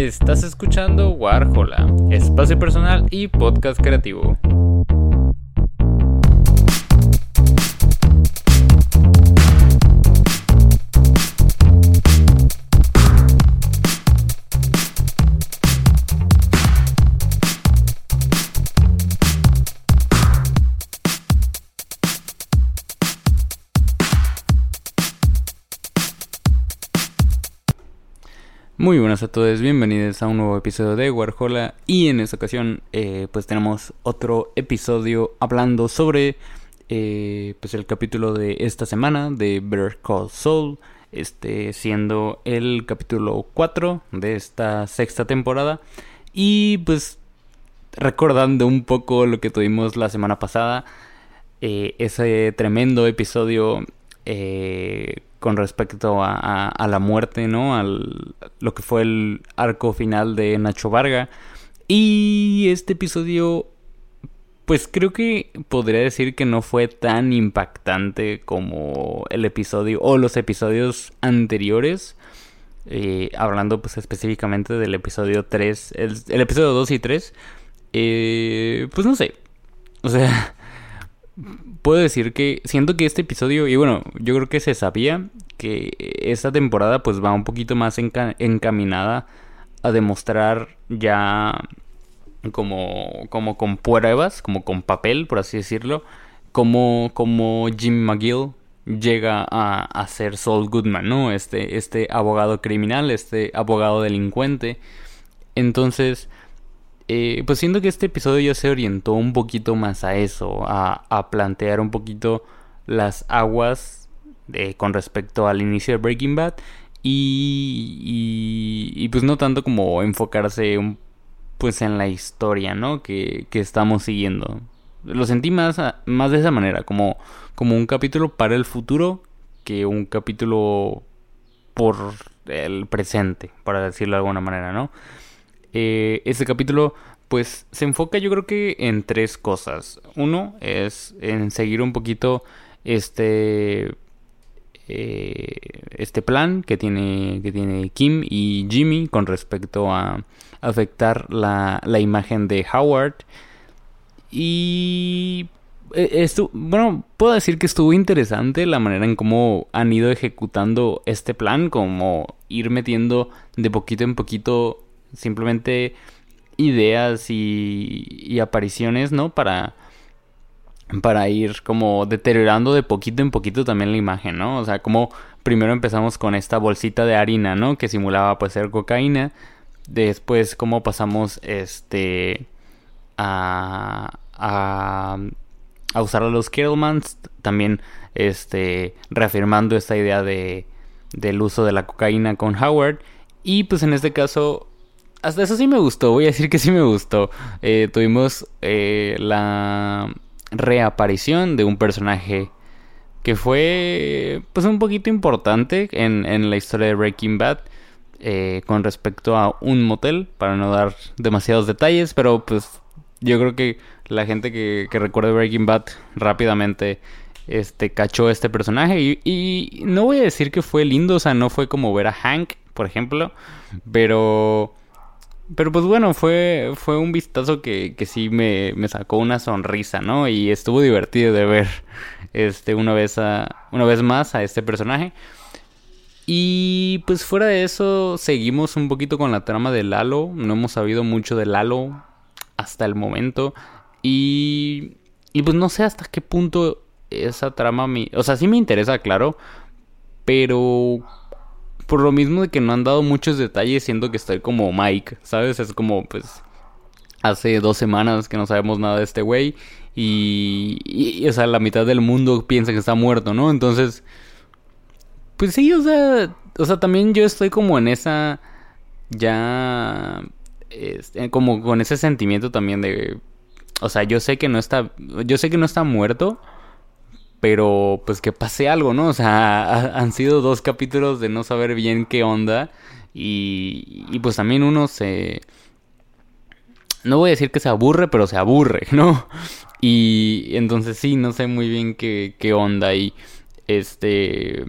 Estás escuchando Warhola, espacio personal y podcast creativo. Muy buenas a todos, bienvenidos a un nuevo episodio de Warhola. Y en esta ocasión eh, pues tenemos otro episodio hablando sobre eh, pues el capítulo de esta semana de Better Call Saul, este siendo el capítulo 4 de esta sexta temporada. Y pues recordando un poco lo que tuvimos la semana pasada, eh, ese tremendo episodio con respecto a, la muerte, ¿no? Al, lo que fue el arco final de Nacho Varga. Y este episodio, pues creo que podría decir que no fue tan impactante como el episodio o los episodios anteriores. Eh, hablando pues específicamente del episodio 3, el, episodio 2 y 3. Eh, pues no sé. O sea, puedo decir que siento que este episodio, y bueno, yo creo que se sabía que esta temporada pues va un poquito más encaminada a demostrar ya como, como con pruebas, como con papel, por así decirlo, como, como Jim McGill llega a, a ser Saul Goodman, ¿no? Este, este abogado criminal, este abogado delincuente. Entonces, eh, pues siento que este episodio ya se orientó un poquito más a eso, a, plantear un poquito las aguas con respecto al inicio de Breaking Bad y, y, pues no tanto como enfocarse pues en la historia, ¿no? Que, que, estamos siguiendo. Lo sentí más, más de esa manera, como, como un capítulo para el futuro que un capítulo por el presente, para decirlo de alguna manera, ¿no? Eh, este capítulo pues se enfoca yo creo que en tres cosas. Uno es en seguir un poquito este eh, este plan que tiene que tiene Kim y Jimmy con respecto a afectar la, la imagen de Howard y eh, esto, bueno, puedo decir que estuvo interesante la manera en cómo han ido ejecutando este plan, como ir metiendo de poquito en poquito simplemente ideas y, apariciones, ¿no? Para, para ir como deteriorando de poquito en poquito también la imagen, ¿no? O sea, como primero empezamos con esta bolsita de harina, ¿no? Que simulaba pues ser cocaína. Después como pasamos este a, a, a usar a los Kettlemans, también este reafirmando esta idea de del uso de la cocaína con Howard y pues en este caso hasta eso sí me gustó, voy a decir que sí me gustó. Eh, tuvimos eh, la reaparición de un personaje que fue pues un poquito importante en, en la historia de Breaking Bad eh, con respecto a un motel, para no dar demasiados detalles, pero pues yo creo que la gente que, que recuerde Breaking Bad rápidamente este cachó este personaje y, y no voy a decir que fue lindo, o sea, no fue como ver a Hank, por ejemplo, pero pero pues bueno, fue, fue un vistazo que, que sí me, me, sacó una sonrisa, ¿no? Y estuvo divertido de ver este una vez a, una vez más a este personaje. Y pues fuera de eso, seguimos un poquito con la trama de Lalo. No hemos sabido mucho de Lalo hasta el momento. Y, y pues no sé hasta qué punto esa trama me... O sea, sí me interesa, claro. Pero por lo mismo de que no han dado muchos detalles, siento que estoy como Mike, ¿sabes? Es como, pues, hace dos semanas que no sabemos nada de este güey. Y, o sea, la mitad del mundo piensa que está muerto, ¿no? Entonces, pues sí, o sea, o sea, también yo estoy como en esa, ya, este, como con ese sentimiento también de, o sea, yo sé que no está, yo sé que no está muerto, pero pues que pase algo, ¿no? O sea, han sido dos capítulos de no saber bien qué onda y, y pues también uno se... No voy a decir que se aburre, pero se aburre, ¿no? Y entonces sí, no sé muy bien qué, qué onda y este...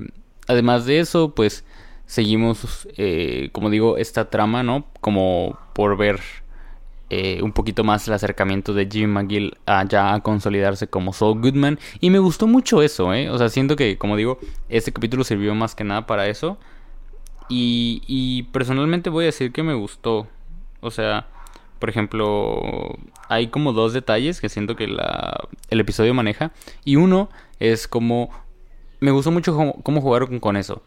Además de eso, pues seguimos, eh, como digo, esta trama, ¿no? Como por ver eh, un poquito más el acercamiento de Jim McGill a ya consolidarse como Saul Goodman. Y me gustó mucho eso, ¿eh? O sea, siento que, como digo, este capítulo sirvió más que nada para eso. Y, y personalmente voy a decir que me gustó. O sea, por ejemplo, hay como dos detalles que siento que la, el episodio maneja. Y uno es como... Me gustó mucho cómo, jugaron con eso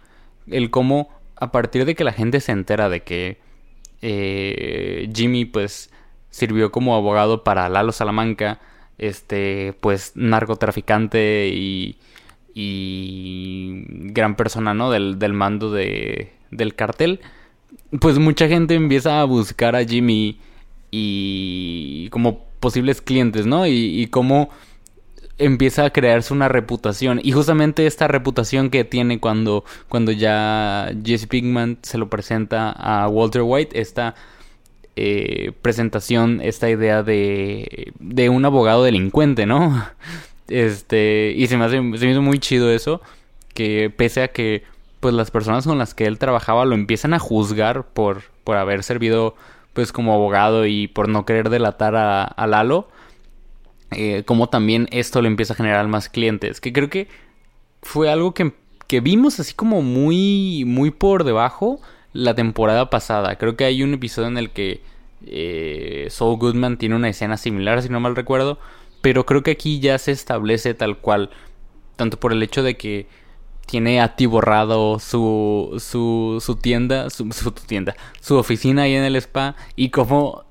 el cómo a partir de que la gente se entera de que eh, Jimmy pues sirvió como abogado para Lalo Salamanca, este pues narcotraficante y, y gran persona, ¿no? Del, mando de, del cartel, pues mucha gente empieza a buscar a Jimmy y como posibles clientes, ¿no? Y, y cómo empieza a crearse una reputación. Y justamente esta reputación que tiene cuando, cuando ya Jesse Pinkman se lo presenta a Walter White, esta eh, presentación, esta idea de, de un abogado delincuente, ¿no? Este, y se me, hace, se me hizo muy chido eso, que pese a que pues las personas con las que él trabajaba lo empiezan a juzgar por, por haber servido pues como abogado y por no querer delatar a, a Lalo, eh, como también esto le empieza a generar más clientes. Que creo que fue algo que, vimos así como muy, muy por debajo la temporada pasada. Creo que hay un episodio en el que eh, Saul Goodman tiene una escena similar, si no mal recuerdo. Pero creo que aquí ya se establece tal cual. Tanto por el hecho de que tiene atiborrado su, su, su tienda, su, su tienda, su oficina ahí en el spa. Y como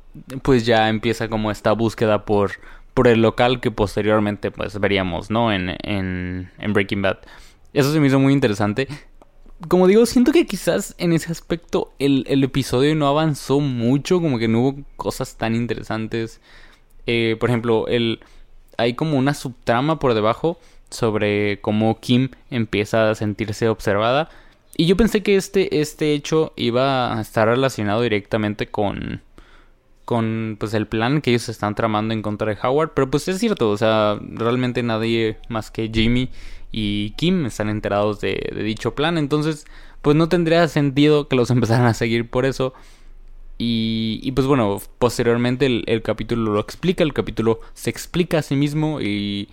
pues ya empieza como esta búsqueda por por el local que posteriormente pues veríamos, ¿no? En, en, en Breaking Bad. Eso se me hizo muy interesante. Como digo, siento que quizás en ese aspecto el, el episodio no avanzó mucho, como que no hubo cosas tan interesantes. Eh, por ejemplo, el, hay como una subtrama por debajo sobre cómo Kim empieza a sentirse observada. Y yo pensé que este, este hecho iba a estar relacionado directamente con, con pues el plan que ellos están tramando en contra de Howard, pero pues es cierto, o sea, realmente nadie más que Jimmy y Kim están enterados de, dicho plan, entonces pues no tendría sentido que los empezaran a seguir por eso. Y, y pues bueno, posteriormente el, capítulo lo explica, el capítulo se explica a sí mismo y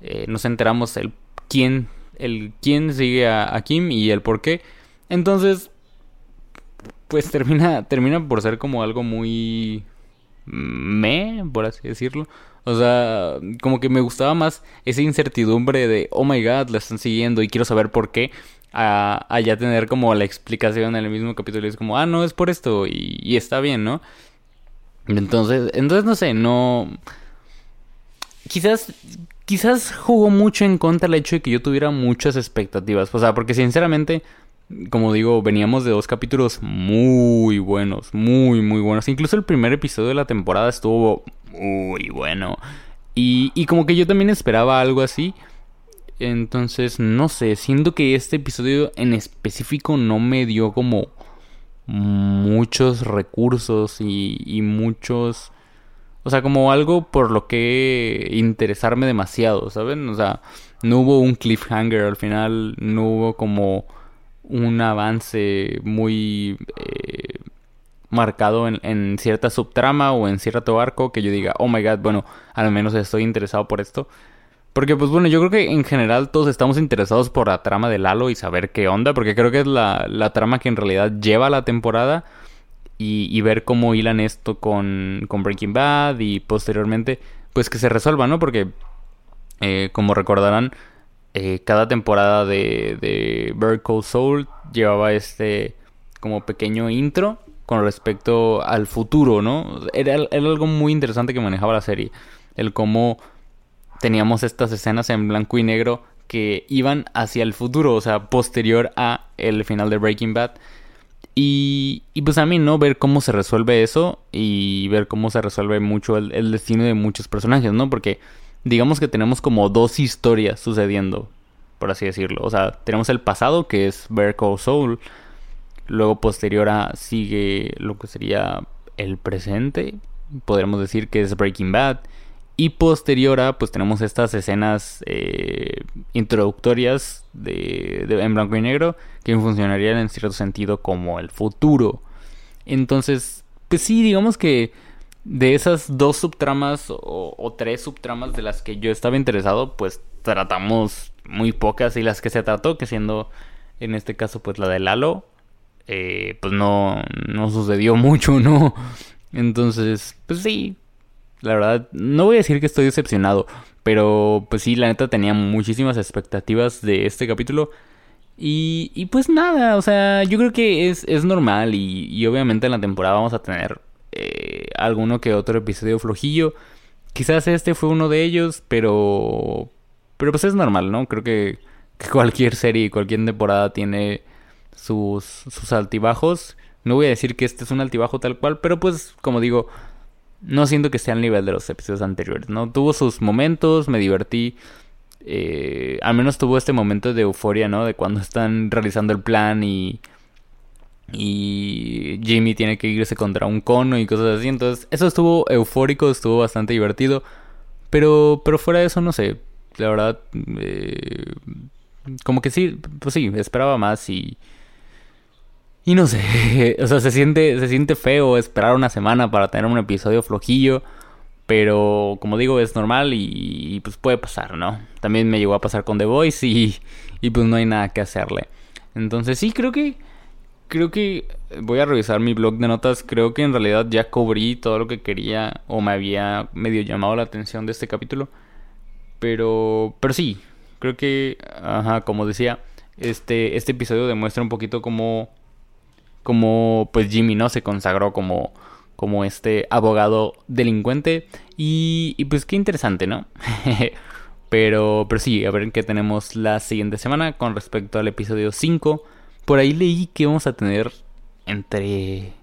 eh, nos enteramos el quién, el quién sigue a, a Kim y el por qué. Entonces, pues termina, termina por ser como algo muy me, por así decirlo. O sea, como que me gustaba más esa incertidumbre de, oh my god, la están siguiendo y quiero saber por qué, a, ya tener como la explicación en el mismo capítulo. Y es como, ah, no, es por esto y, y está bien, ¿no? Entonces, entonces no sé, no... Quizás, quizás jugó mucho en contra el hecho de que yo tuviera muchas expectativas. O sea, porque sinceramente como digo, veníamos de dos capítulos muy buenos, muy, muy buenos. Incluso el primer episodio de la temporada estuvo muy bueno. Y, y como que yo también esperaba algo así. Entonces, no sé, siento que este episodio en específico no me dio como muchos recursos y, y muchos... O sea, como algo por lo que interesarme demasiado, ¿saben? O sea, no hubo un cliffhanger al final, no hubo como un avance muy eh, marcado en, cierta subtrama o en cierto arco que yo diga, oh my god, bueno, al menos estoy interesado por esto. Porque pues bueno, yo creo que en general todos estamos interesados por la trama de Lalo y saber qué onda, porque creo que es la, la trama que en realidad lleva la temporada y, ver cómo hilan esto con, con, Breaking Bad y posteriormente pues que se resuelva, ¿no? Porque eh, como recordarán, eh, cada temporada de, de Bird Soul llevaba este como pequeño intro con respecto al futuro, ¿no? Era, algo muy interesante que manejaba la serie. El cómo teníamos estas escenas en blanco y negro que iban hacia el futuro, o sea, posterior a el final de Breaking Bad. Y, y pues a mí, ¿no? Ver cómo se resuelve eso y ver cómo se resuelve mucho el, el destino de muchos personajes, ¿no? Porque digamos que tenemos como dos historias sucediendo, por así decirlo. O sea, tenemos el pasado que es Bear Soul, luego posterior a sigue lo que sería el presente, podríamos decir que es Breaking Bad, Y posterior a, pues tenemos estas escenas eh, introductorias de, en blanco y negro que funcionarían en cierto sentido como el futuro. Entonces, pues sí, digamos que de esas dos subtramas o, tres subtramas de las que yo estaba interesado, pues tratamos muy pocas y las que se trató, que siendo en este caso pues la de Lalo, eh, pues no, no sucedió mucho, ¿no? Entonces, pues sí, la verdad, no voy a decir que estoy decepcionado, pero pues sí, la neta tenía muchísimas expectativas de este capítulo. Y, y pues nada, o sea, yo creo que es, es normal y, y, obviamente en la temporada vamos a tener eh, alguno que otro episodio flojillo. Quizás este fue uno de ellos, pero... Pero pues es normal, ¿no? Creo que, cualquier serie, cualquier temporada tiene sus, altibajos. No voy a decir que este es un altibajo tal cual, pero pues como digo, no siento que sea al nivel de los episodios anteriores, ¿no? Tuvo sus momentos, me divertí. Eh, al menos tuvo este momento de euforia, ¿no? De cuando están realizando el plan y. Y Jimmy tiene que irse contra un cono y cosas así. Entonces, eso estuvo eufórico, estuvo bastante divertido. Pero, pero fuera de eso, no sé. La verdad, eh, como que sí, pues sí, esperaba más y y no sé, o sea, se siente, se siente feo esperar una semana para tener un episodio flojillo. Pero como digo, es normal y, pues puede pasar, ¿no? También me llegó a pasar con The Voice y, y pues no hay nada que hacerle. Entonces sí, creo que... Creo que voy a revisar mi blog de notas. Creo que en realidad ya cubrí todo lo que quería o me había medio llamado la atención de este capítulo. Pero, pero sí, creo que, ajá, como decía, este, este episodio demuestra un poquito cómo como pues Jimmy, ¿no? Se consagró como, como este abogado delincuente. Y, y pues qué interesante, ¿no? pero, pero sí, a ver qué tenemos la siguiente semana con respecto al episodio 5. Por ahí leí que vamos a tener entre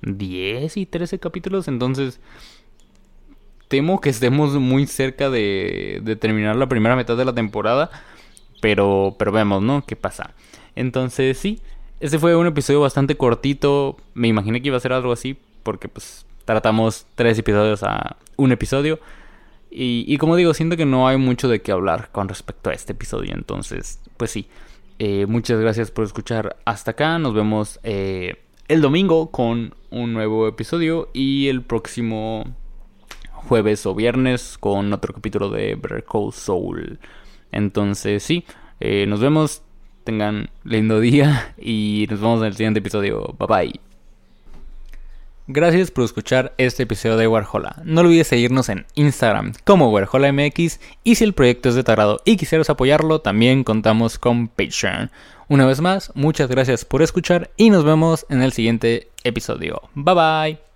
10 y 13 capítulos, entonces temo que estemos muy cerca de, de terminar la primera mitad de la temporada, pero, pero vemos, ¿no? ¿Qué pasa? Entonces sí, este fue un episodio bastante cortito. Me imaginé que iba a ser algo así. Porque pues tratamos tres episodios a un episodio. Y, como digo, siento que no hay mucho de qué hablar con respecto a este episodio. Entonces, pues sí. Eh, muchas gracias por escuchar hasta acá. Nos vemos eh, el domingo con un nuevo episodio. Y el próximo jueves o viernes con otro capítulo de Better Soul. Entonces, sí. Eh, nos vemos tengan lindo día y nos vemos en el siguiente episodio. Bye bye. Gracias por escuchar este episodio de Warhola. No olvides seguirnos en Instagram como WarholaMX y si el proyecto es de tu agrado y quisieras apoyarlo, también contamos con Patreon. Una vez más, muchas gracias por escuchar y nos vemos en el siguiente episodio. Bye bye.